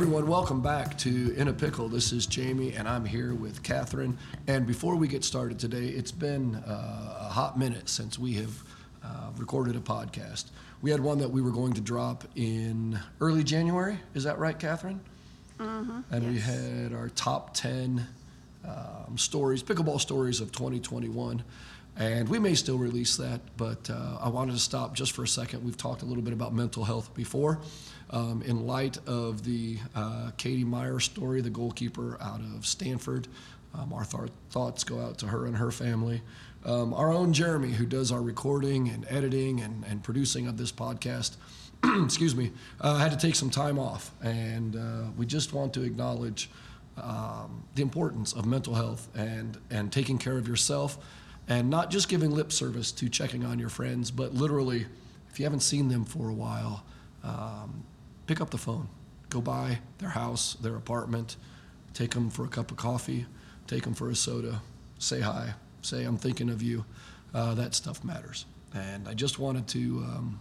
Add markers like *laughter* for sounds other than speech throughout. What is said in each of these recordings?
Everyone, welcome back to In a Pickle. This is Jamie, and I'm here with Catherine. And before we get started today, it's been uh, a hot minute since we have uh, recorded a podcast. We had one that we were going to drop in early January. Is that right, Catherine? Mm-hmm. And we had our top 10 um, stories, pickleball stories of 2021. And we may still release that, but uh, I wanted to stop just for a second. We've talked a little bit about mental health before. Um, in light of the uh, Katie Meyer story, the goalkeeper out of Stanford, um, our th- thoughts go out to her and her family. Um, our own Jeremy, who does our recording and editing and, and producing of this podcast, *clears throat* excuse me, uh, had to take some time off. And uh, we just want to acknowledge um, the importance of mental health and, and taking care of yourself and not just giving lip service to checking on your friends, but literally, if you haven't seen them for a while, um, pick up the phone, go by their house, their apartment, take them for a cup of coffee, take them for a soda, say hi, say I'm thinking of you. Uh, that stuff matters. And I just wanted to um,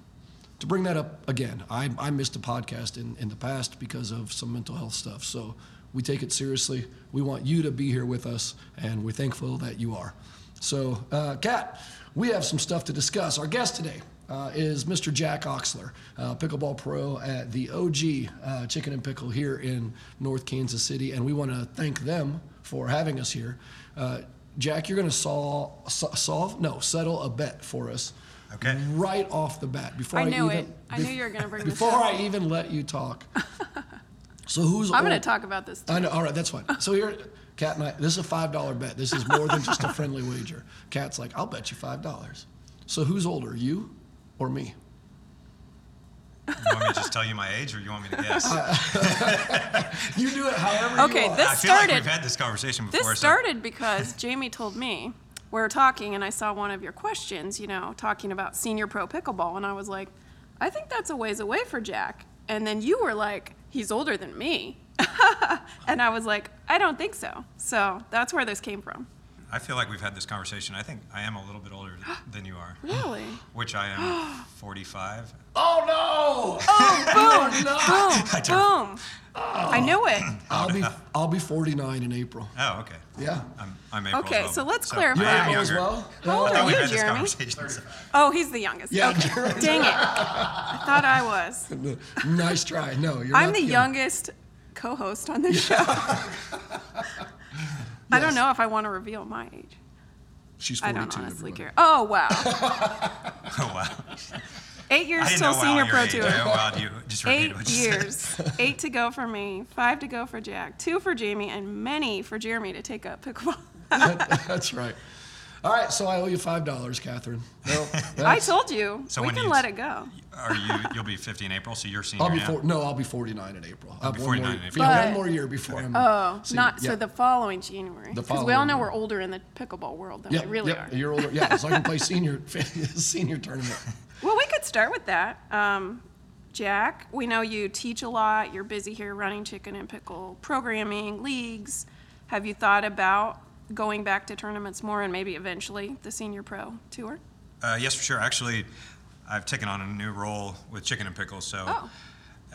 to bring that up again. I, I missed a podcast in, in the past because of some mental health stuff. So we take it seriously. We want you to be here with us, and we're thankful that you are. So, uh, Kat, we have some stuff to discuss. Our guest today uh, is Mr. Jack Oxler, uh, pickleball pro at the OG uh, Chicken and Pickle here in North Kansas City, and we want to thank them for having us here. Uh, Jack, you're going to solve, solve, no, settle a bet for us. Okay. Right off the bat, before I I, even, it. I knew you were gonna bring *laughs* this Before up. I even let you talk. *laughs* so who's? I'm going to talk about this too. I know. All right, that's fine. So here, Kat and I. This is a five dollar bet. This is more than just a friendly wager. Cat's like, I'll bet you five dollars. So who's older, you or me? You want me to just tell you my age, or you want me to guess? *laughs* You do it however Okay, you want. this I feel like started- we've had this conversation before. This so- started because Jamie told me we were talking, and I saw one of your questions. You know, talking about senior pro pickleball, and I was like, I think that's a ways away for Jack. And then you were like, he's older than me, *laughs* and I was like, I don't think so. So that's where this came from. I feel like we've had this conversation. I think I am a little bit older *gasps* than you are, Really? *gasps* which I am *gasps* 45. Oh no! Oh, boom, *laughs* no! boom, *laughs* boom. Oh. I knew it. *clears throat* I'll be I'll be 49 in April. Oh, okay. Yeah. I'm, I'm April Okay, as well, so let's I clarify. You're am April as younger. well. How old I are we've you, had this Jeremy? conversation. Oh, he's the youngest. Yeah, okay. Jeremy. Dang it. I thought I was. nice try. No, you're. I'm not the young. youngest co-host on this show. *laughs* I don't know if I want to reveal my age. She's I don't honestly care. Oh wow, *laughs* Oh, wow. *laughs* eight years till wow senior your pro age. tour. I wowed you. Just Eight what you said. years, eight to go for me, five to go for Jack, two for Jamie, and many for Jeremy to take up pickleball. That's right. All right, so I owe you five dollars, Catherine. No, *laughs* I told you So we when can you- let it go. Are you? You'll be 50 in April, so you're senior I'll be now. four, no, I'll be 49 in April. I'll be 49 in April. Yeah, But- one more year before I'm. Oh, see, not yeah. so the following January. The Because we all following know year. we're older in the pickleball world than Yeah, we really yep, are. You're older. Yeah, so I can play *laughs* senior *laughs* senior tournament. Well, we could start with that. Um, Jack, we know you teach a lot. You're busy here running Chicken and Pickle programming, leagues. Have you thought about going back to tournaments more and maybe eventually the Senior Pro Tour? Uh, yes, for sure. Actually, I've taken on a new role with Chicken and Pickles, so Oh.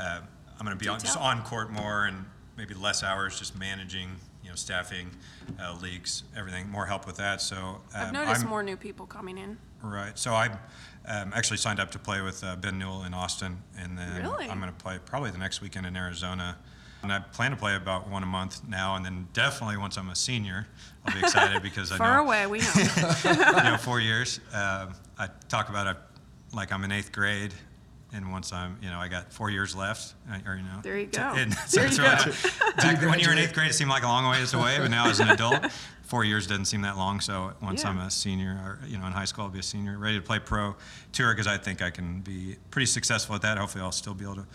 uh, I'm going to be on, just on court more and maybe less hours, just managing, you know, staffing, uh, leagues, everything. More help with that. So um, I've noticed I'm- more new people coming in. Right. So I um, actually signed up to play with uh, Ben Newell in Austin, and then Really? I'm going to play probably the next weekend in Arizona. And I plan to play about one a month now, and then definitely once I'm a senior, I'll be excited because I know. *laughs* Far know away, we *laughs* know. you know, four years. Um I talk about it like I'm in eighth grade, and once I'm, you know, I got four years left, uh, or you know. There you go. and so *laughs* There it's you really- Back when you were in eighth grade, it seemed like a long ways away, but now as an adult, four years doesn't seem that long. So once Yeah. I'm a senior, or you know, in high school, I'll be a senior, ready to play pro tour because I think I can be pretty successful at that. Hopefully, I'll still be able to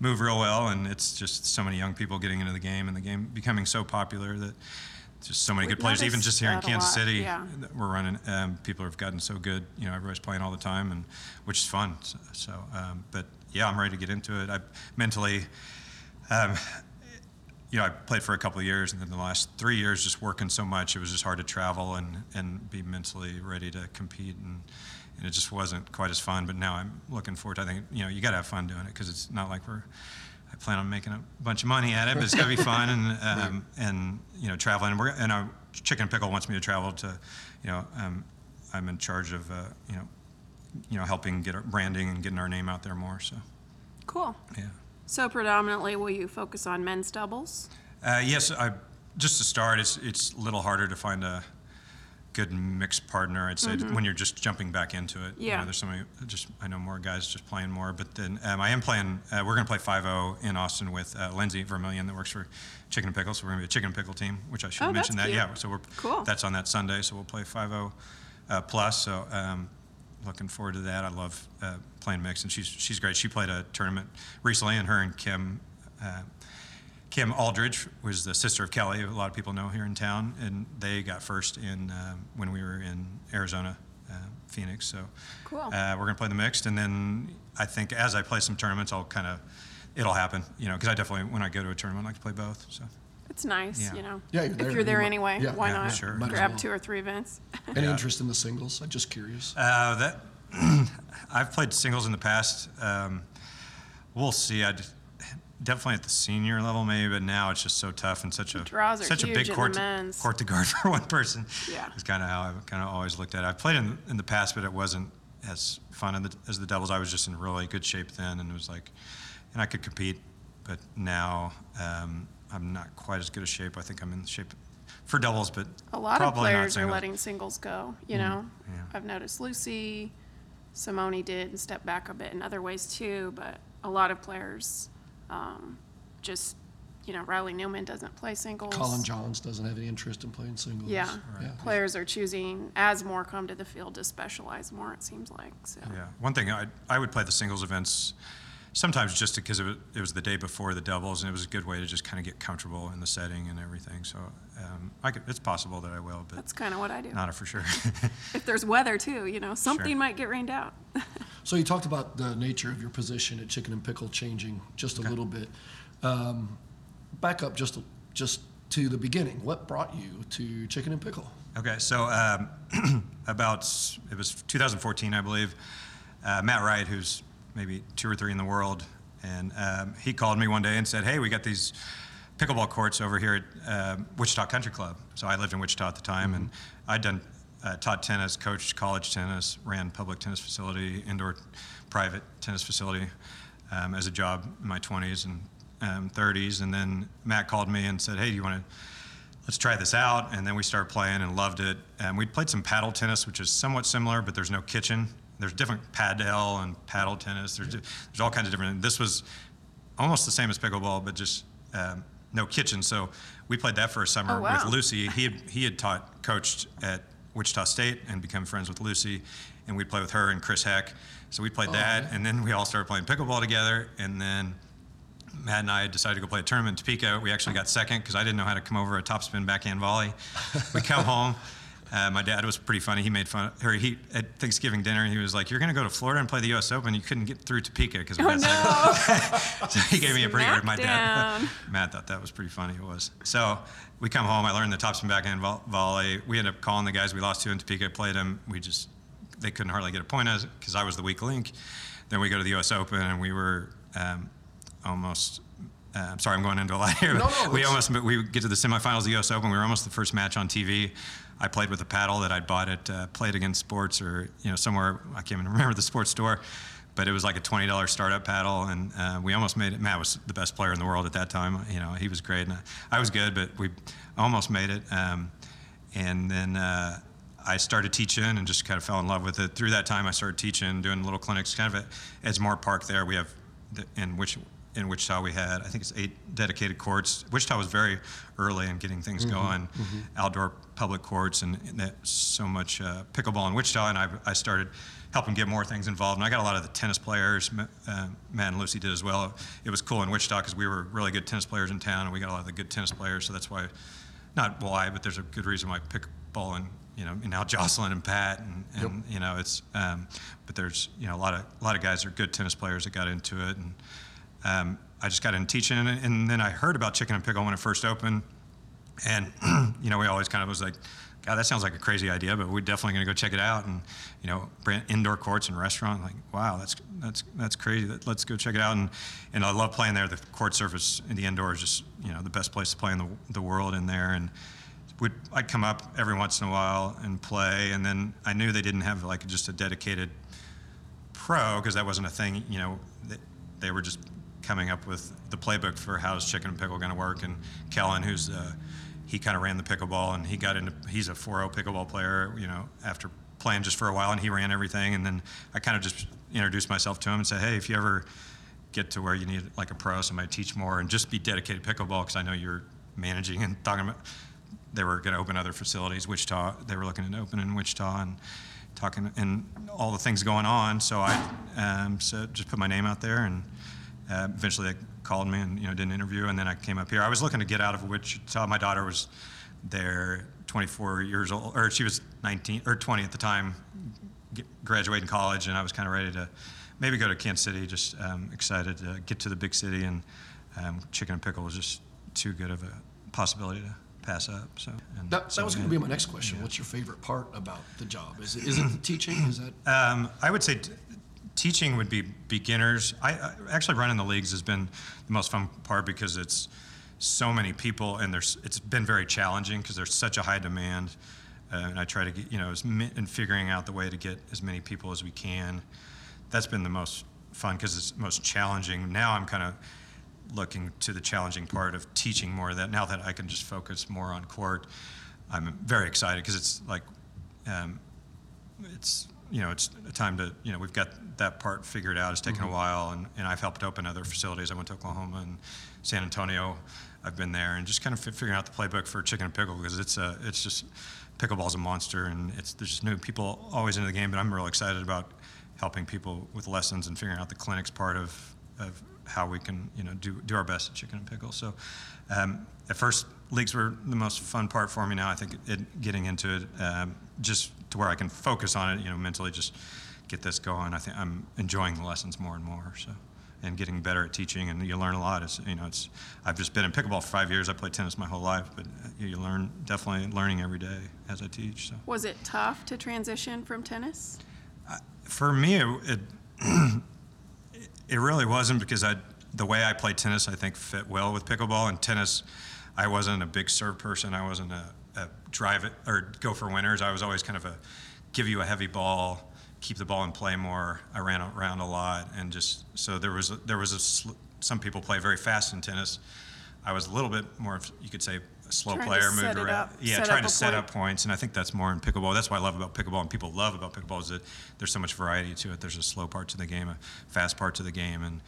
move real well, and it's just so many young people getting into the game, and the game becoming so popular that. Just so many We've good players, even just here in Kansas lot, City, yeah. that we're running. Um, people have gotten so good. You know, everybody's playing all the time, and which is fun. So, so um, but yeah, I'm ready to get into it. I mentally, um, you know, I played for a couple of years, and then the last three years, just working so much, it was just hard to travel and and be mentally ready to compete, and, and it just wasn't quite as fun. But now I'm looking forward to. I think you know, you got to have fun doing it because it's not like we're I plan on making a bunch of money at it, but it's gonna be fun and *laughs* um, and you know traveling. And, we're, and our Chicken Pickle wants me to travel to, you know, um, I'm in charge of uh, you know, you know helping get our branding and getting our name out there more. So Cool. yeah. So predominantly, will you focus on men's doubles? Uh, yes, I, just to start, it's it's a little harder to find a good mixed partner. I'd say when you're just jumping back into it. You know, Yeah. there's so many. Just I know more guys just playing more, but then um, I am playing. Uh, we're going to play 5-0 in Austin with uh, Lindsay Vermillion that works for Chicken and Pickle. So we're going to be a chicken and pickle team, which I should Oh, mentioned that. cute. Yeah. So we're Cool. That's on that Sunday. So we'll play 5-0 uh, plus. So. Um, Looking forward to that. I love uh, playing mixed, and she's she's great. She played a tournament recently, and her and Kim uh, Kim Aldridge was the sister of Kelly, a lot of people know here in town, and they got first in um, when we were in Arizona, uh, Phoenix. So Cool. uh, we're gonna play the mixed, and then I think as I play some tournaments, I'll kind of it'll happen, you know, because I definitely when I go to a tournament, I like to play both. So It's nice, Yeah. you know. Yeah, you're there, if you're there you anyway, yeah. why Yeah, not sure. Grab well. two or three events? Any Yeah. interest in the singles? I'm just curious. uh, that *clears throat* I've played singles in the past. Um, we'll see. I definitely at the senior level maybe, but now it's just so tough and such a draws are such a huge big in the court to, men's. court to guard *laughs* for one person. Yeah. It's kind of how I've kind of always looked at it. I've played in, in the past, but it wasn't as fun in the, as the doubles. I was just in really good shape then, and it was like, and I could compete, but now um, I'm not quite as good a shape. I think I'm in shape for doubles, but A lot of probably not players are singles. letting singles go, you know. yeah. I've noticed Lucy, Simone did and stepped back a bit in other ways too, but a lot of players um, just, you know, Riley Newman doesn't play singles. Colin Johns doesn't have any interest in playing singles. Yeah. Yeah. Players are choosing, as more come to the field, to specialize more, it seems like. So. Yeah, one thing I I would play the singles events sometimes just because it was, it was the day before the doubles, and it was a good way to just kind of get comfortable in the setting and everything. So um, I could, it's possible that I will, but That's kind of what I do. not a for sure. *laughs* If there's weather too, you know, something might get rained out. *laughs* So you talked about the nature of your position at Chicken and Pickle changing just a little bit. Um, back up just just to the beginning. What brought you to Chicken and Pickle? Okay, so um, *clears throat* about it was 2014, I believe. Uh, Matt Wright, who's maybe two or three in the world, and um, he called me one day and said, "Hey, we got these pickleball courts over here at um Wichita Country Club." So I lived in Wichita at the time, and I'd done uh, taught tennis, coached college tennis, ran public tennis facility, indoor private tennis facility um, as a job in my 20s and um, 30s, and then Matt called me and said, "Hey, do you want to?" let's try this out. And then we started playing and loved it. And we played some paddle tennis, which is somewhat similar, but there's no kitchen. There's different paddle and paddle tennis. There's, there's all kinds of different. This was almost the same as pickleball, but just um, no kitchen. So we played that for a summer Oh, wow. with Lucy. He had, he had taught, coached at Wichita State and become friends with Lucy. And we'd play with her and Chris Heck. So we played that. And then we all started playing pickleball together. And then Matt and I decided to go play a tournament in Topeka. We actually got second because I didn't know how to come over a topspin backhand volley. We come *laughs* home. Uh, my dad was pretty funny. He made fun. Or he at Thanksgiving dinner, he was like, "You're going to go to Florida and play the U.S. Open. You couldn't get through Topeka because of Oh that." no! *laughs* So he gave me a pretty good. My dad, Matt thought that was pretty funny. It was. So we come home. I learned the topspin backhand vo- volley. We ended up calling the guys we lost to in Topeka. Played them. We just they couldn't hardly get a point because I was the weak link. Then we go to the U.S. Open and we were um, almost. Uh, I'm sorry, I'm going into a lot here. No, no, we almost we get to the semifinals of the U.S. Open. We were almost the first match on TV. I played with a paddle that I'd bought at uh, Play It Again Sports or you know somewhere I can't even *laughs* remember the sports store, but it was like a twenty dollars startup paddle, and uh, we almost made it. Matt was the best player in the world at that time. You know he was great, and I, I was good, but we almost made it. Um, and then uh, I started teaching and just kind of fell in love with it. Through that time, I started teaching, doing little clinics, kind of at Edgemoor Park. There we have the, in which in Wichita we had I think it's eight dedicated courts. Wichita was very early in getting things going, outdoor public courts, and, and that, so much uh, pickleball in Wichita. And I, I started helping get more things involved. And I got a lot of the tennis players. Uh, Matt and Lucy did as well. It was cool in Wichita because we were really good tennis players in town, and we got a lot of the good tennis players. So that's why not why, but there's a good reason why pickleball and you know and now *laughs* Jocelyn and Pat and, and you know it's um, but there's you know a lot of a lot of guys are good tennis players that got into it and um, I just got into teaching and, and then I heard about Chicken and Pickle when it first opened and *clears throat* you know we always kind of was like God, that sounds like a crazy idea, but we're definitely going to go check it out. And you know, indoor courts and restaurant, like wow, that's that's that's crazy. Let's go check it out. And and I love playing there. The court surface in the indoor is just you know the best place to play in the the world in there. And would I'd come up every once in a while and play, and then I knew they didn't have like just a dedicated pro because that wasn't a thing. You know, they, they were just coming up with the playbook for how's chicken and pickle going to work. And Kellen, who's uh, he kind of ran the pickleball, and he got into he's a 4-0 pickleball player. You know, after playing just for a while, and he ran everything. And then I kind of just introduced myself to him and said, hey, if you ever get to where you need like a pro, somebody teach more, and just be dedicated pickleball because I know you're managing and talking about. They were going to open other facilities, Wichita. They were looking to open in Wichita, and talking and all the things going on. So I um, so just put my name out there, and uh, eventually they called me and you know did an interview, and then I came up here. I was looking to get out of Wichita. My daughter was there, 24 years old, or she was 19 or 20 at the time, graduating college, and I was kind of ready to maybe go to Kansas City. Just um, excited to get to the big city, and um, chicken and pickle was just too good of a possibility to pass up. So and That, so, that was going to be my next question. What's your favorite part about the job? Is it, is it the teaching? Is that Um, I would say t- teaching would be beginners. I, I actually running the leagues has been the most fun part because it's so many people and there's it's been very challenging because there's such a high demand. Uh, and I try to get you know as and figuring out the way to get as many people as we can. That's been the most fun because it's most challenging. Now I'm kind of looking to the challenging part of teaching more of that. Now that I can just focus more on court, I'm very excited because it's like um, it's you know it's a time to you know we've got that part figured out. It's taken a while, and, and I've helped open other facilities. I went to Oklahoma and San Antonio. I've been there and just kind of figuring out the playbook for chicken and pickle because it's a it's just pickleball's a monster and it's there's just new people always into the game. But I'm real excited about helping people with lessons and figuring out the clinics part of of how we can you know do do our best at chicken and pickle. So um, at first leagues were the most fun part for me. Now I think it, getting into it um, just to where I can focus on it, you know, mentally just get this going. I think I'm enjoying the lessons more and more. So and getting better at teaching, and you learn a lot. It's you know, it's I've just been in pickleball for five years. I played tennis my whole life, but uh, you learn definitely learning every day as I teach. So Was it tough to transition from tennis? for me, it, it *clears throat* it really wasn't because I the way I play tennis I think fit well with pickleball. And tennis, I wasn't a big serve person. I wasn't a, a drive it or go for winners. I was always kind of a give you a heavy ball, keep the ball in play more. I ran around a lot and just so there was a, there was a sl- some people play very fast in tennis. I was a little bit more of you could say a slow Trying player, moved around. up- yeah, trying to set point. up points, and I think that's more in pickleball. That's what I love about pickleball, and people love about pickleball is that there's so much variety to it. There's a slow part to the game, a fast part to the game, and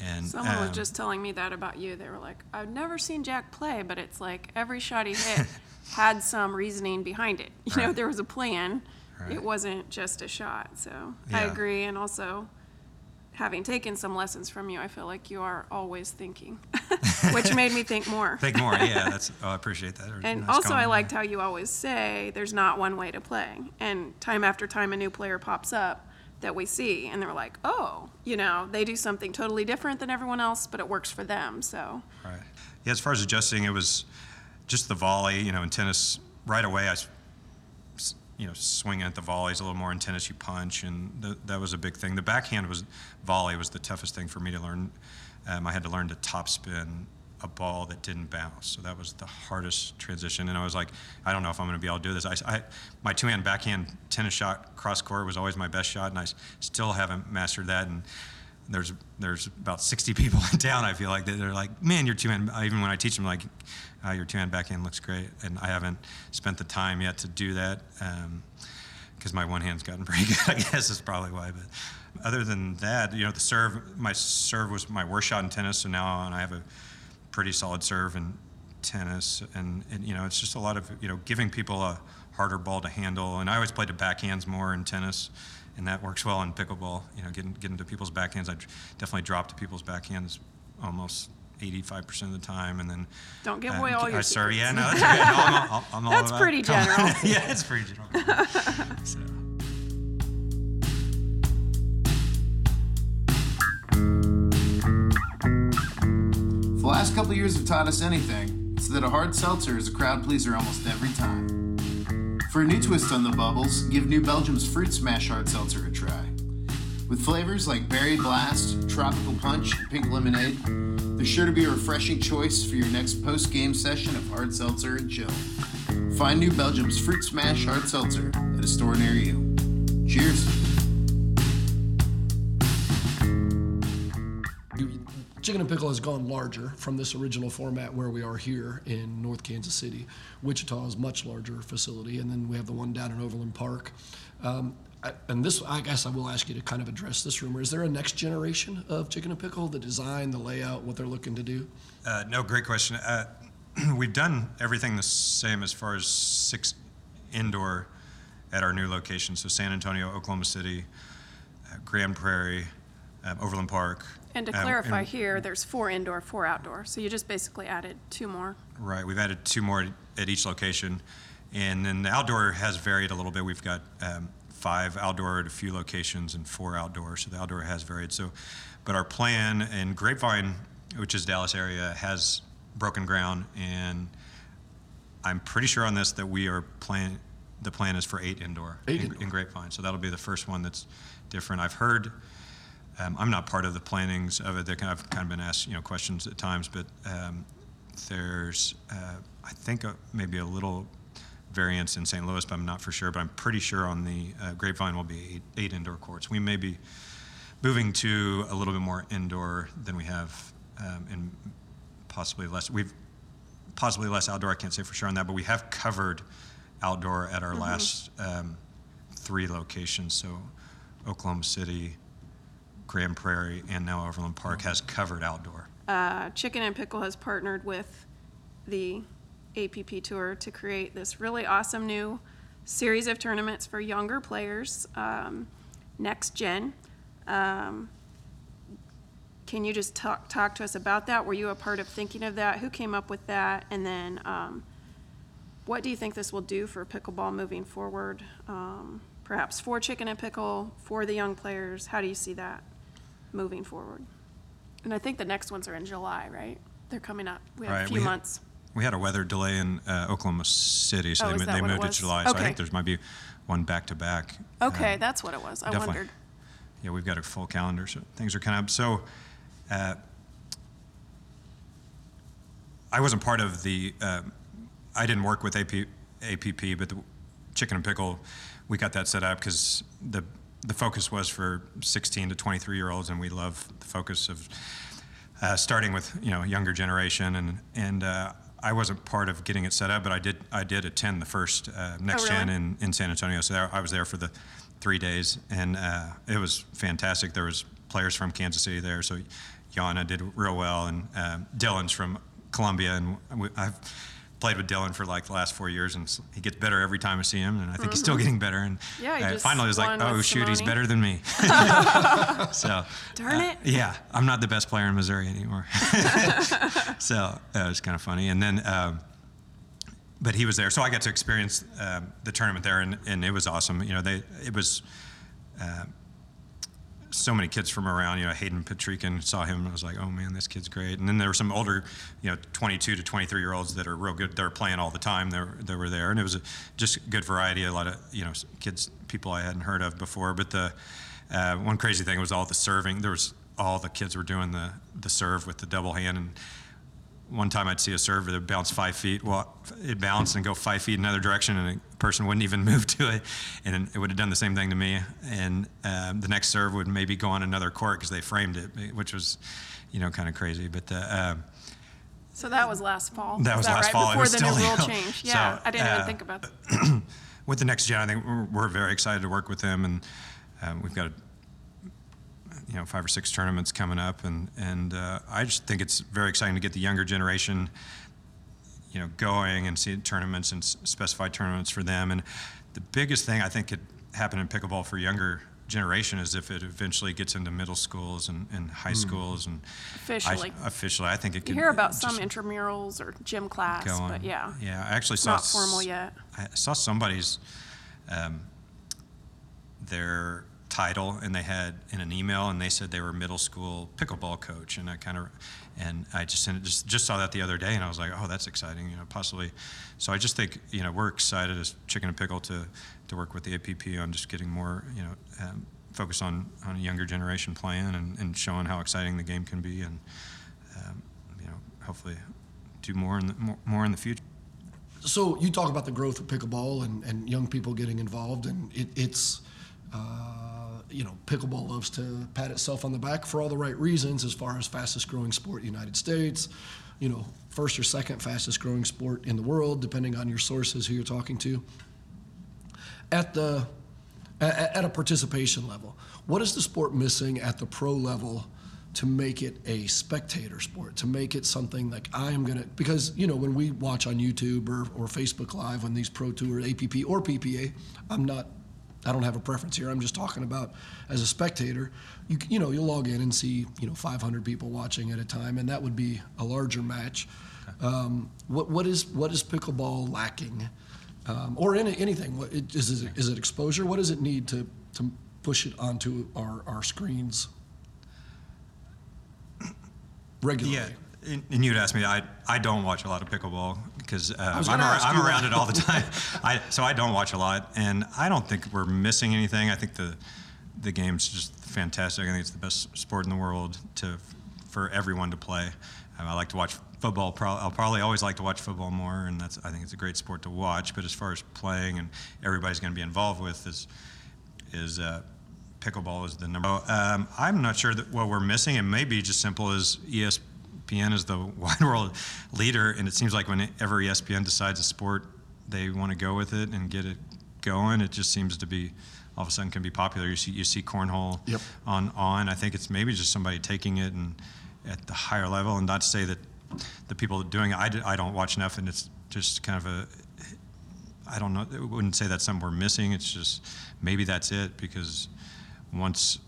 and Someone was um, just telling me that about you. They were like, I've never seen Jack play, but it's like every shot he hit *laughs* had some reasoning behind it. *laughs* You know, Right. there was a plan. Right. It wasn't just a shot. So I Yeah. agree. And also, having taken some lessons from you, I feel like you are always thinking, *laughs* which made me think more. *laughs* think more. Yeah, that's oh, I appreciate that. And Nice also, I comment. liked how you always say there's not one way to play. And time after time, a new player pops up that we see, and they're like, oh, you know, they do something totally different than everyone else, but it works for them. So, Right. Yeah, as far as adjusting, it was just the volley. You know, in tennis, right away, I, you know, swing at the volleys a little more in tennis. You punch, and th- that was a big thing. The backhand was volley was the toughest thing for me to learn. Um, I had to learn to top spin a ball that didn't bounce. So that was the hardest transition. And I was like, I don't know if I'm going to be able to do this. I, I, my two-hand backhand tennis shot cross court was always my best shot, and I still haven't mastered that. And there's there's about 60 people *laughs* in town. I feel like they're like, man, your two hand. Even when I teach them, like, uh, your two hand backhand looks great, and I haven't spent the time yet to do that because my one hand's gotten *laughs* pretty good. I guess is probably why. But other than that, you know, the serve, my serve was my worst shot in tennis, so now and I have a pretty solid serve in tennis, and, and you know, it's just a lot of you know giving people a harder ball to handle. And I always played to backhands more in tennis and that works well in pickleball. You know, getting getting to people's backhands. I definitely drop to people's backhands almost 85% of the time, and then Don't give um, away all I your serve- Yeah, secrets. no, that's okay. No, I'm, all- I'm That's pretty come general. *laughs* yeah, it's pretty general. so. If the last couple years have taught us anything, it's that a hard seltzer is a crowd pleaser almost every time. For a new twist on the bubbles, give New Belgium's Fruit Smash Hard Seltzer a try. With flavors like Berry Blast, Tropical Punch, and Pink Lemonade, there's sure to be a refreshing choice for your next post game session of hard seltzer and chill. Find New Belgium's Fruit Smash Hard Seltzer at a store near you. Cheers. Chicken and Pickle has gone larger from this original format where we are here in North Kansas City. Wichita is much larger facility, and then we have the one down in Overland Park. Um, I- and this, I guess I will ask you to kind of address this rumor. Is there a next generation of Chicken and Pickle? The design, the layout, what they're looking to do? Uh, no, great question. Uh, *clears throat* we've done everything the same as far as six indoor at our new location. So San Antonio, Oklahoma City, uh, Grand Prairie, um, Overland Park. And to um, clarify and- here, there's four indoor, four outdoor. So you just basically added two more. Right, we've added two more at each location. And then the outdoor has varied a little bit. We've got um, five outdoor at a few locations and four outdoor, so the outdoor has varied. So, but our plan in Grapevine, which is Dallas area, has broken ground, and I'm pretty sure on this that we are plan. The plan is for eight indoor, Eight in, indoor. in Grapevine, so that'll be the first one that's different. I've heard. Um, I'm not part of the plannings of it. They're kind of- I've kind of been asked, you know, questions at times, but um, there's, uh, I think, a, maybe a little variance in St. Louis, but I'm not for sure. But I'm pretty sure on the uh, Grapevine will be eight, eight indoor courts. We may be moving to a little bit more indoor than we have, um, and possibly less. We've possibly less outdoor. I can't say for sure on that, but we have covered outdoor at our last um, three locations. So Oklahoma City, Grand Prairie, and now Overland Park has covered outdoor. Uh, Chicken and Pickle has partnered with the APP Tour to create this really awesome new series of tournaments for younger players, um, next gen. Um, can you just talk, talk to us about that? Were you a part of thinking of that? Who came up with that? And then, um, what do you think this will do for pickleball moving forward? Um, perhaps for Chicken and Pickle, for the young players? How do you see that moving forward? And I think the next ones are in July, right? They're coming up. We have a Right, few we ha- months. We had a weather delay in uh, Oklahoma City, so Oh, they, is mo- that they what it moved was? to July. So I Okay. think there's might be one back to back. Okay, Um, that's what it was. I definitely. wondered. Yeah, we've got a full calendar, so things are kind of so. Uh, I wasn't part of the. um I didn't work with AP, APP, but the Chicken and Pickle, we got that set up because the the focus was for 16 to 23 year olds, and we love the focus of uh, starting with you know younger generation, and and uh, I wasn't part of getting it set up, but I did I did attend the first uh, next Oh, really? gen in, in San Antonio, so there, I was there for the three days, and uh, it was fantastic. There was players from Kansas City there, so Yana did real well, and um, Dylan's from Columbia, and we, I've played with Dylan for like the last four years, and he gets better every time I see him, and I think he's still getting better. And Mm-hmm. Yeah, uh, finally was like, oh shoot, he's better than me. *laughs* *laughs* so Darn uh, it. yeah, I'm not the best player in Missouri anymore. *laughs* so uh, it was kind of funny. And then, um, but he was there, so I got to experience um, the tournament there, and, and it was awesome. You know, they it was. So many kids from around, you know, Hayden Patriquin saw him and I was like, oh man, this kid's great. And then there were some older, you know, 22 to 23 year olds that are real good. They're playing all the time. They were, they were there. And it was a, just good variety, a lot of, you know, kids, people I hadn't heard of before. But the uh, one crazy thing was all the serving. There was, all the kids were doing the, the serve with the double hand. And one time I'd see a serve that would bounce five feet. Well, it bounced and go five feet in another direction, and a person wouldn't even *laughs* move to it, and it would have done the same thing to me. And um, the next serve would maybe go on another court because they framed it, which was, you know, kind of crazy. But uh, um, So that was last fall. That was that last right? fall. Before the new rule change. So, Yeah, I didn't even uh, think about that. *clears throat* with the next gen, I think we're, we're very excited to work with them, and um, we've got you know five or six tournaments coming up, and and uh, I just think it's very exciting to get the younger generation, you know, going and see tournaments and s- specified tournaments for them. And the biggest thing I think could happen in pickleball for younger generation is if it eventually gets into middle schools and, and high schools and Officially. I, officially, I think it could You hear about some intramurals or gym class, go on. but yeah, yeah. I actually saw not s- formal yet. I saw somebody's um, their title, and they had in an email, and they said they were middle school pickleball coach, and I kind of, and I just just just saw that the other day, and I was like, oh, that's exciting, you know, possibly. So I just think you know we're excited as Chicken and Pickle to to work with the APP on just getting more you know um, focus on on a younger generation playing and, and showing how exciting the game can be, and um, you know hopefully do more in the, more, more in the future. So you talk about the growth of pickleball and, and young people getting involved, and it, it's, uh, you know, pickleball loves to pat itself on the back for all the right reasons as far as fastest growing sport in the United States, you know, first or second fastest growing sport in the world, depending on your sources who you're talking to. At the at, at a participation level, what is the sport missing at the pro level to make it a spectator sport? To make it something like I am gonna because you know when we watch on YouTube or, or Facebook Live when these pro tour APP or PPA, I'm not. I don't have a preference here. I'm just talking about as a spectator. You you know you'll log in and see you know 500 people watching at a time, and that would be a larger match. Um, what what is what is pickleball lacking? um, or any, anything. What it, is, is, it, is it exposure? What does it need to, to push it onto our, our screens regularly? Yeah, and, you'd ask me. I I don't watch a lot of pickleball because uh, I'm, ar- I'm around it all the *laughs* time. I so I don't watch a lot, and I don't think we're missing anything. I think the the game's just fantastic. I think it's the best sport in the world to for everyone to play. Um, I like to watch football. Pro- I'll probably always like to watch football more, and that's I think it's a great sport to watch. But as far as playing and everybody's going to be involved with is is uh, pickleball is the number. Um, I'm not sure that what we're missing. It may be just simple as E ESPN is the *laughs* wide world leader, and it seems like whenever ESPN decides a sport, they want to go with it and get it going. It just seems to be all of a sudden can be popular. You see you see cornhole Yep. on on. I think it's maybe just somebody taking it and at the higher level, and not to say that the people doing it. I, I don't watch enough, and it's just kind of a I don't know. I wouldn't say that's something we're missing. It's just maybe that's it because once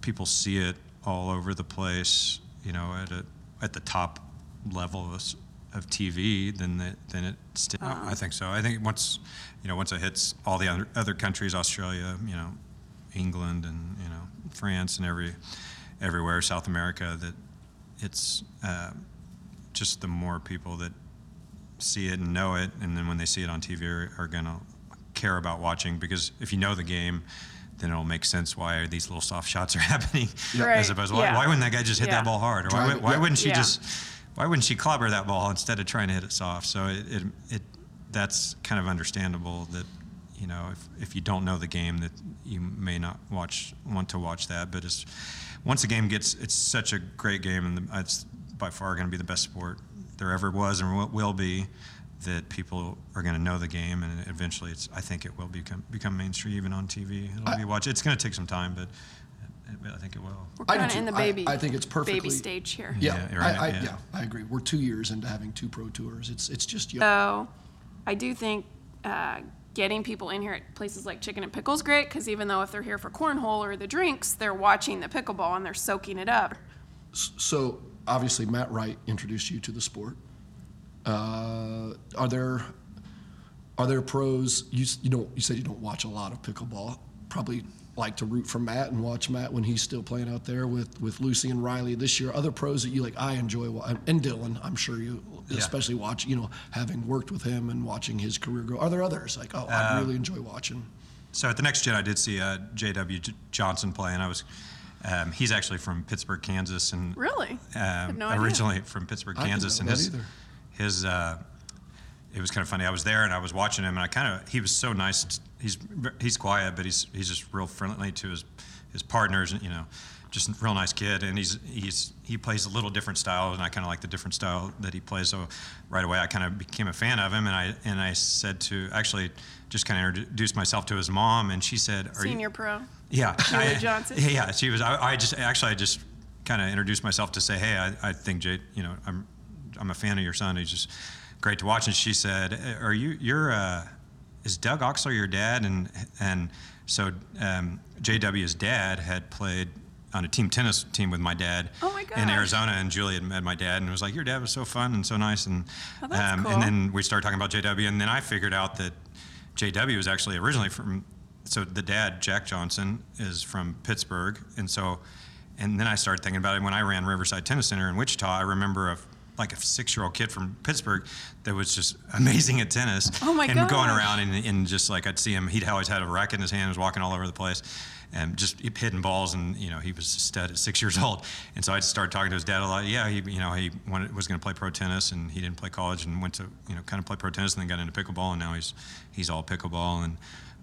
people see it all over the place, you know, at a at the top level of, of TV, then it, then it. St- I think so. I think once you know once it hits all the other other countries, Australia, you know, England, and you know France, and every everywhere, South America, that it's uh, just the more people that see it and know it, and then when they see it on TV, are, are going to care about watching because if you know the game, then it'll make sense why these little soft shots are *laughs* happening, Right, as opposed to why, yeah. why wouldn't that guy just hit Yeah. that ball hard, or Drive why, why yeah. wouldn't she Yeah. just, why wouldn't she clobber that ball instead of trying to hit it soft? So it, it, it that's kind of understandable that you know if, if you don't know the game that you may not watch want to watch that, but it's once the game gets it's such a great game and the, it's by far going to be the best sport there ever was and will, will be that people are going to know the game and eventually it's I think it will become become mainstream even on TV. It'll be watched. It's going to take some time, but I- I think it will. We're kind of in the baby. I think it's perfectly- baby stage here. Yeah, Yeah, right, I, I, yeah. yeah, I agree. We're two years into having two pro tours. It's it's just young. So, I do think uh, getting people in here at places like Chicken and Pickles great because even though if they're here for cornhole or the drinks, they're watching the pickleball and they're soaking it up. So obviously, Matt Wright introduced you to the sport. Uh, are there are there pros? You you don't you said you don't watch a lot of pickleball. Probably like to root for Matt and watch Matt when he's still playing out there with with Lucy and Riley this year. Other pros that you like, I enjoy and Dylan. I'm sure you Yeah. especially watch. You know, having worked with him and watching his career grow. Are there others like oh I really enjoy watching? So at the next gen, I did see uh, J.W. J- Johnson play, and I was. Um, he's actually from Pittsburg, Kansas, and Really? Had um, no idea. originally from Pittsburg, I didn't Kansas, know and that his either. His uh, it was kind of funny. I was there and I was watching him, and I kind of he was so nice. He's he's quiet, but he's he's just real friendly to his his partners, and you know, just a real nice kid. And he's he's he plays a little different style, and I kind of like the different style that he plays. So right away, I kind of became a fan of him, and I and I said to actually just kind of introduced myself to his mom, and she said, "Are Senior you?" pro. Yeah, *laughs* Julie I- Johnson? Yeah, yeah, she was. I, I just actually I just kind of introduced myself to say, hey, I, I think Jay, you know, I'm I'm a fan of your son. He's just great to watch. And she said, are you you're uh, is Doug Oxler your dad? And and so um, JW's dad had played on a team tennis team with my dad Oh my in. Arizona, and Julie had met my dad and was like, your dad was so fun and so nice, and Oh, that's cool. and then we started talking about JW, and then I figured out that JW was actually originally from so the dad, Jack Johnson, is from Pittsburg, and so, and then I started thinking about it when I ran Riverside Tennis Center in Wichita. I remember a like a six-year-old kid from Pittsburg that was just *laughs* amazing at tennis. Oh my and going around and, and just like I'd see him, he'd always had a racket in his hand, was walking all over the place, and just hitting balls. And you know, he was a stud at six *laughs* years old. And so I just started talking to his dad a lot. Yeah, he you know he wanted, was going to play pro tennis, and he didn't play college, and went to you know kind of play pro tennis, and then got into pickleball, and now he's he's all pickleball, and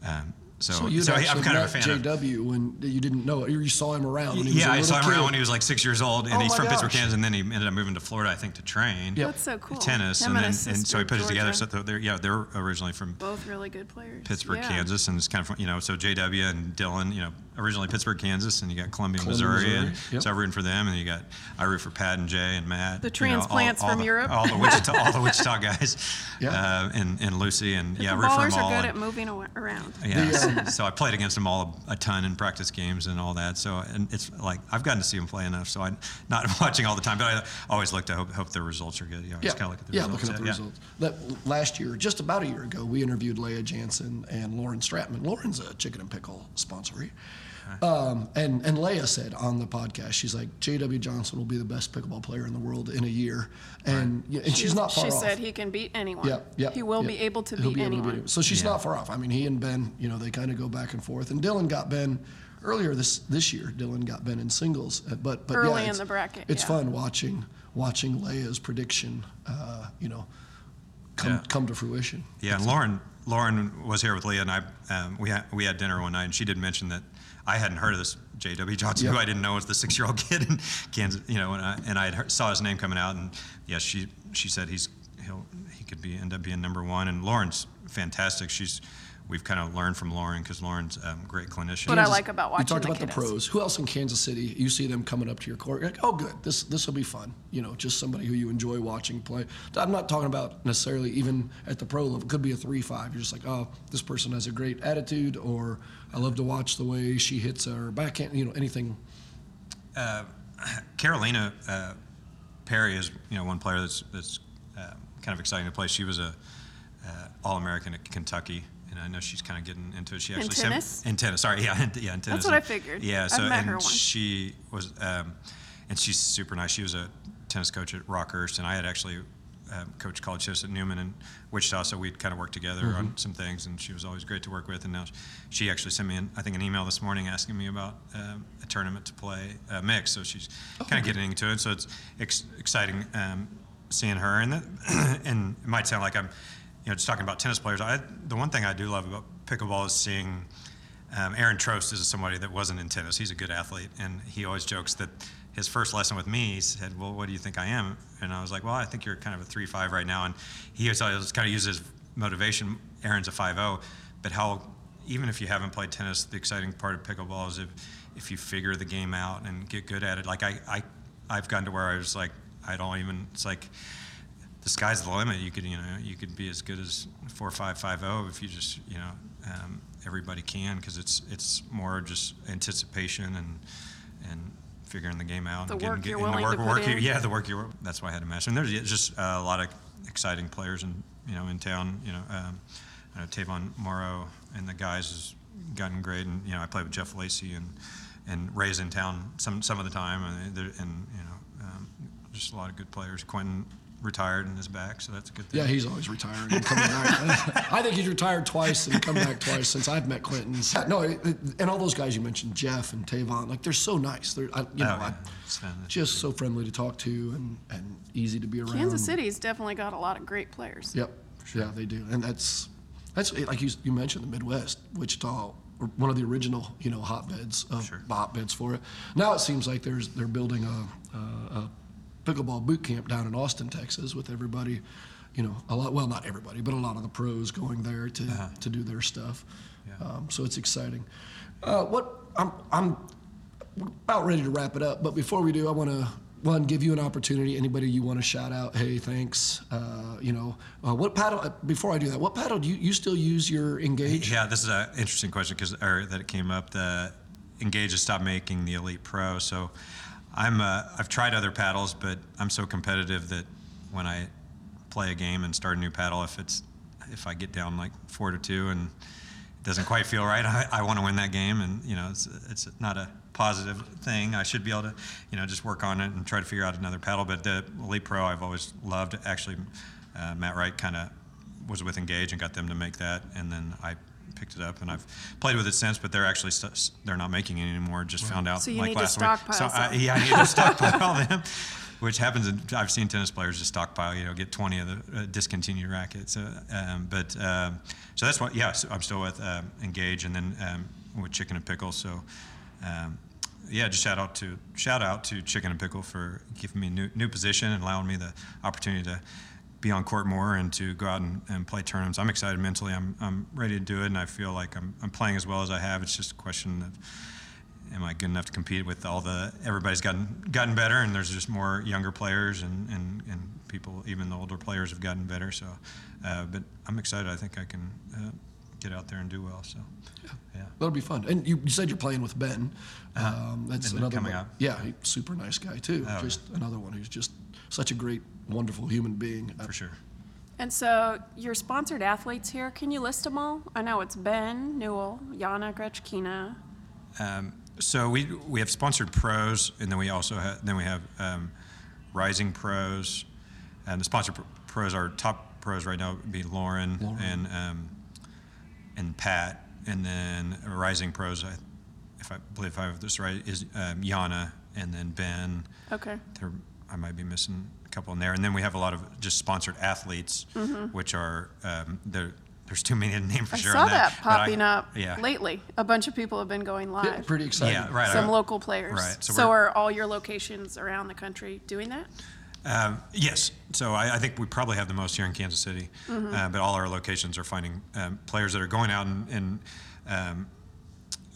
um, so So you so actually I'm kind of a met fan of. JW when you didn't know it. You saw him around. When he was Yeah, a I saw him kid. around when he was like six years old, and Oh he's my from Pittsburg. Kansas, and then he ended up moving to Florida, I think, to train. Yep. That's so cool. Tennis, Him and then his and so he put it together. So they're yeah, they're originally from both really good players. Pittsburg, Yeah. Kansas, and it's kind of you know so JW and Dylan, you know, originally Pittsburg, Kansas, and you got Columbia, Columbia, Missouri, and yep. so I'm rooting for them, and you got I root for Pat and Jay and Matt, The you know, all- transplants all from the- Europe. all the Wichita, all the *laughs* Wichita guys, Yeah. uh, and and Lucy, and yeah, root for them all. are good at moving around. yeah, So, I played against them all a, a ton in practice games and all that. So and it's like I've gotten to see them play enough, so I'm not *laughs* watching all the time, but I always look to hope, hope their results are good. You know, Yeah, just kind of look at the yeah, results. looking at the results. That last year, just about a year ago, we interviewed Leah Jansen and Lauren Stratman. Lauren's a chicken and pickle sponsor. Um, and and Leah said on the podcast, she's like, J.W. Johnson will be the best pickleball player in the world in a year, and yeah, and she's, not far She off. said he can beat anyone. Yeah, yeah. He will yeah. be able to He'll beat be able to anyone. So she's Yeah. not far off. I mean, he and Ben, you know, they kind of go back and forth. And Dylan got Ben earlier this this year. Dylan got Ben in singles, uh, but but Early yeah, in it's- the bracket, It's yeah. fun watching watching Leah's prediction, uh, you know, come Yeah. come to fruition. Yeah, and Lauren Lauren was here with Leah, and I um, we had we had dinner one night, and she did mention that I hadn't heard of this J.W. Johnson, who I didn't know was the six-year-old *laughs* kid in Kansas, you know, and I, and I had heard, saw his name coming out, and yes, she she said he's he'll he could be end up being number one, and Lauren's fantastic. She's we've kind of learned from Lauren because Lauren's um, a great clinician. What I like about watching You talked the about the pros. Who else in Kansas City? You see them coming up to your court. You're like, oh, good. This this will be fun. You know, just somebody who you enjoy watching play. I'm not talking about necessarily even at the pro level. It could be a three-five. You're just like, oh, this person has a great attitude, or I love to watch the way she hits her backhand. You know, anything. Carolina uh, Perry is you know one player that's that's uh, kind of exciting to play. She was a uh, All American at Kentucky, and I know she's kind of getting into it. She actually sent- tennis? in tennis. Sorry, *laughs* yeah, in, yeah, in tennis. That's what I figured. Yeah, I've so met and her once. she was, um, and she's super nice. She was a tennis coach at Rockhurst, and I had actually. Um, coached college tennis at Newman and Wichita, so we'd kind of worked together Mm-hmm. on some things, and she was always great to work with. And now she actually sent me, an, I think, an email this morning asking me about um, a tournament to play uh, mix. So she's kind of getting into it. So it's ex- exciting um, seeing her. And that, *clears throat* and it might sound like I'm, you know, just talking about tennis players. I, the one thing I do love about pickleball is seeing um, Aaron Trost is somebody that wasn't in tennis. He's a good athlete, and he always jokes that his first lesson with me, he said, "Well, what do you think I am?" And I was like, "Well, I think you're kind of a three-five right now." And he was always kind of uses motivation. Aaron's a five-zero, but how even if you haven't played tennis, the exciting part of pickleball is if if you figure the game out and get good at it. Like I, I I've gotten to where I was like, I don't even. It's like the sky's the limit. You could, you know, you could be as good as four five five zero if you just, you know, um, everybody can because it's it's more just anticipation and figuring the game out The and getting work you're and the work, to put you, in. yeah the work you're. that's why I had to master. And there's just uh, a lot of exciting players in you know in town. You know, um, I know Tavon Morrow and the guys has gotten great, and you know I played with Jeff Lacey and and Ray's in town some some of the time, and, and you know um, just a lot of good players. Quentin retired and is back, so that's a good thing. Yeah, he's always retiring and coming back. I think he's retired twice and come back twice since I've met Quentin. No, it, it- and all those guys you mentioned, Jeff and Tavon, like they're so nice. They're, I, you know, Oh, yeah. I, just so friendly to talk to and, and easy to be around. Kansas City's definitely got a lot of great players. Yep. Yeah, they do, and that's that's like you, you mentioned the Midwest, Wichita, were one of the original you know hotbeds of Sure. hotbeds for it. Now it seems like there's they're building a, a, a pickleball boot camp down in Austin, Texas, with everybody, you know, a lot. Well, not everybody, but a lot of the pros going there to to do their stuff. Yeah. Um, so it's exciting. Uh, what I'm I'm about ready to wrap it up, but before we do, I want to one give you an opportunity. Anybody you want to shout out? Hey, thanks. Uh, you know, uh, what paddle? uh, Before I do that, what paddle do you you still use your Engage? Yeah, this is an interesting question because that it came up. The Engage has stopped making the Elite Pro, so I'm uh, I've tried other paddles, but I'm so competitive that when I play a game and start a new paddle, if it's if I get down like four to two and it doesn't quite feel right. I, I want to win that game, and you know, it's it's not a positive thing. I should be able to, you know, just work on it and try to figure out another paddle. But the Elite Pro, I've always loved. Actually, uh, Matt Wright kind of was with Engage and got them to make that, and then I picked it up and I've played with it since. But they're actually st- they're not making it anymore. Just found out So you like need to last stockpile week. So I, yeah, I need to *laughs* stockpile them. Which happens, in, I've seen tennis players just stockpile, you know, get 20 of the uh, discontinued rackets. Uh, um, but um, so that's what, yeah, so I'm still with um, Engage and then um, with Chicken and Pickle. So um, yeah, just shout out to shout out to Chicken and Pickle for giving me a new, new position and allowing me the opportunity to be on court more and to go out and, and play tournaments. I'm excited mentally. I'm, I'm ready to do it, and I feel like I'm, I'm playing as well as I have. It's just a question of am I good enough to compete with all the everybody's gotten gotten better, and there's just more younger players and, and, and people, even the older players have gotten better. So, uh, but I'm excited. I think I can uh, get out there and do well. So, yeah. That'll be fun. And you, you said you're playing with Ben. Um, that's Been another coming one. up. Yeah, he, super nice guy too. Oh, just another one who's just such a great, wonderful human being. for sure. And so your sponsored athletes here, can you list them all? I know it's Ben Newell, Yana Grechkina. Um, so we we have sponsored pros, and then we also have then we have um, rising pros, and the sponsored pr- pros our top pros right now would be Lauren, Lauren. and um, and Pat, and then rising pros. I, if I believe I have this right, is um, Yana, and then Ben. Okay. There, I might be missing a couple in there, and then we have a lot of just sponsored athletes, which are um, there. There's too many to name for Mm-hmm. I sure. saw on that, that, but I- popping up Yeah. lately. A bunch of people have been going live. Yeah, pretty exciting. Yeah, right. Some I- local players. Right, so So, are all your locations around the country doing that? Um, yes. So I, I think we probably have the most here in Kansas City, uh, but all our locations are finding um, players that are going out and, and um,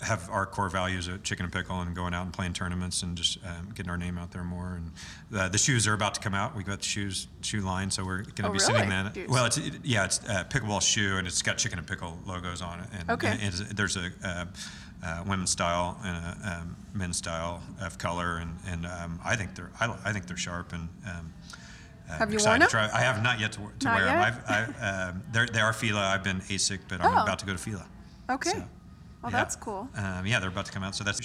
have our core values of chicken and pickle and going out and playing tournaments and just um, getting our name out there more. And uh, the shoes are about to come out. We've got the shoes shoe line, so we're going to Oh, be really? sitting. Dude. Well, it's it, yeah, it's a pickleball shoe and it's got chicken and pickle logos on it. And, Okay. and it's, there's a uh, uh, women's style and a um, men's style of color, and and um, I think they're I, I think they're sharp and. Um, uh, Have you worn to try. I have not yet to, to Not wear them. I've, I, um, they're, they are Fila. I've been ASIC, but I'm Oh. about to go to Fila. Okay. So, well, yeah. that's cool. Um, yeah, they're about to come out. So that's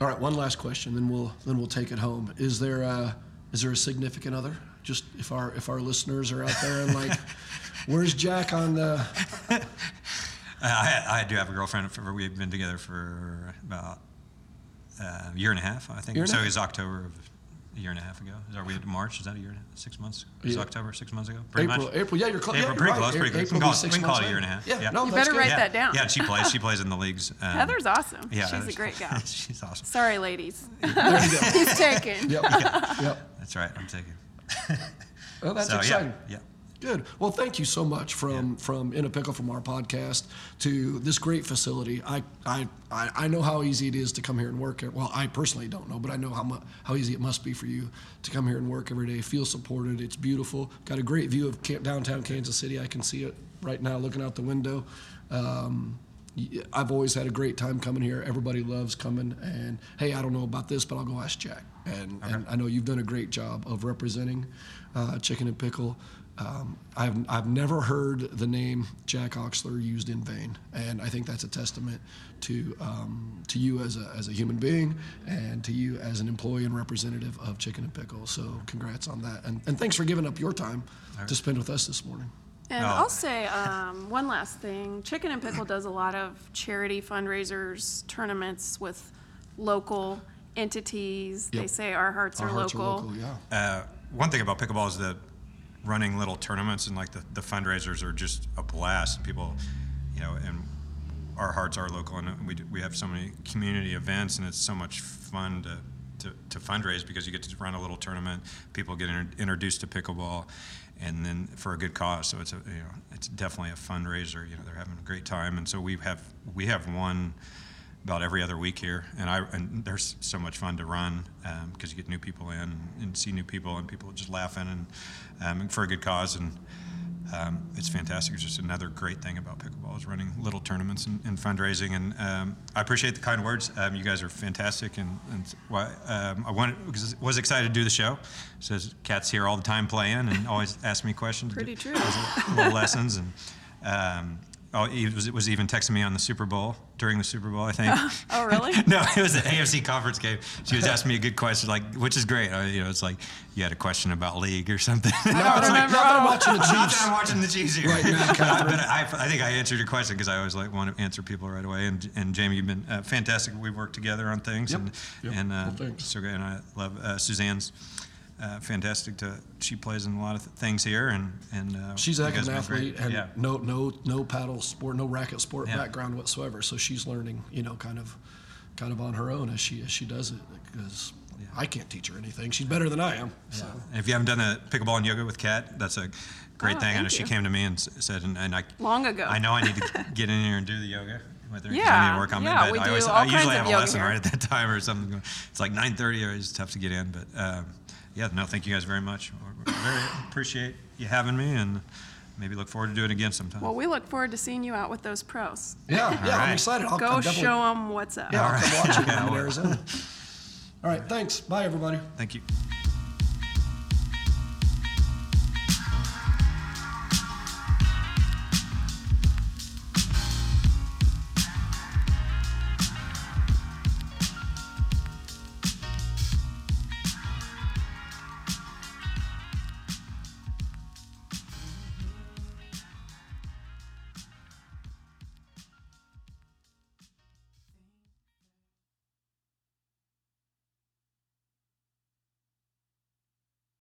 All right, one last question, then we'll then we'll take it home. Is there a, is there a significant other? Just if our if our listeners are out there and like, *laughs* where's Jack on the? Uh, I, I do have a girlfriend. For, we've been together for about uh, a year and a half, I think. Year so half? it was October of a year and a half ago. Is- Are we at March? Is that a year and a half? Six months? It was Yeah. October six months ago? Pretty April, much. April, yeah, you're close. April, yeah, pretty you're close, right. pretty close. April We can call it- six we can call it months a year and a half. Yeah, Yeah. no, You better good. write yeah. that down. Yeah, she plays. She plays in the leagues. Um, Heather's awesome. Yeah, She's a great *laughs* gal. she's awesome. Sorry, ladies. *laughs* There you go. *laughs* He's taken. Yep, yep. That's right. I'm taking. Oh, that's so exciting. yeah, yeah. Good. Well, thank you so much from from In a Pickle from our podcast to this great facility. I I I know how easy it is to come here and work. Well, I personally don't know, but I know how mu- how easy it must be for you to come here and work every day. Feel supported. It's beautiful. Got a great view of Ca- downtown Kansas City. I can see it right now looking out the window. Um, I've always had a great time coming here. Everybody loves coming. And hey, I don't know about this, but I'll go ask Jack. And, and I know you've done a great job of representing uh, Chicken and Pickle. Um, I've, I've never heard the name Jack Oxler used in vain, and I think that's a testament to um, to you as a, as a human being and to you as an employee and representative of Chicken and Pickle. So congrats on that, and, and thanks for giving up your time to spend with us this morning. And Oh. I'll say um, one last thing. Chicken and Pickle does a lot of charity fundraisers, tournaments with local entities. They say our hearts, Our are, hearts local. are local, yeah. Uh, one thing about pickleball is that running little tournaments and like the, the fundraisers are just a blast. People, you know, and our hearts are local, and we do, we have so many community events, and it's so much fun to. To, to fundraise because you get to run a little tournament, people get introduced to pickleball, and then for a good cause. So it's a you know it's definitely a fundraiser. You know they're having a great time, and so we have we have one about every other week here, and I and there's so much fun to run because you get new people in and see new people and people just laughing and um, for a good cause and um, it's fantastic. It's just another great thing about pickleball is running little tournaments and, and fundraising. And um, I appreciate the kind words. Um, you guys are fantastic, and, and why, um, I wanted, was- was excited to do the show. Says Cat's here all the time playing and always asks me questions. Pretty true. Little lessons and. Oh, he was, was even texting me on the Super Bowl during the Super Bowl, I think. *laughs* Oh, really? *laughs* no, it was an AFC conference game. She was asking me a good question, like, which is great. I, you know, it's like you had a question about league or something. *laughs* I Not was that, like, I'm, not that I'm watching the not that Chiefs. I'm watching the Chiefs here. Right now, Catherine. but I, I think I answered your question because I always like want to answer people right away. And, and Jamie, you've been uh, fantastic. We've worked together on things, Yep. and Yep. and uh, Well, thanks. so great. And I love uh, Suzanne's. Uh, fantastic to she plays in a lot of th- things here and and uh, She's a you heck of guys an have been great. athlete and yeah no no no paddle sport, no racket sport Yeah. background whatsoever. So she's learning, you know, kind of kind of on her own as she as she does it because I can't teach her anything. She's better than I am. So And if you haven't done a pickleball and yoga with Kat, that's a great Oh, thing. I know thank she came to me and said, and, and I Long ago. I know I need to *laughs* get in here and do the yoga with her. 'cause I need Yeah, to work on yeah, it. we But I, do always, all I usually kinds of have a lesson here. right at that time or something. It's like 9:30. It's tough to get in, but um, yeah, no, thank you guys very much. We very appreciate you having me, and maybe look forward to doing it again sometime. Well, we look forward to seeing you out with those pros. yeah, yeah, I'm excited. I'll, Go I'll definitely, show them what's up. Yeah, I'll come watch it when in. *laughs* Arizona. All right, thanks. Bye, everybody. Thank you.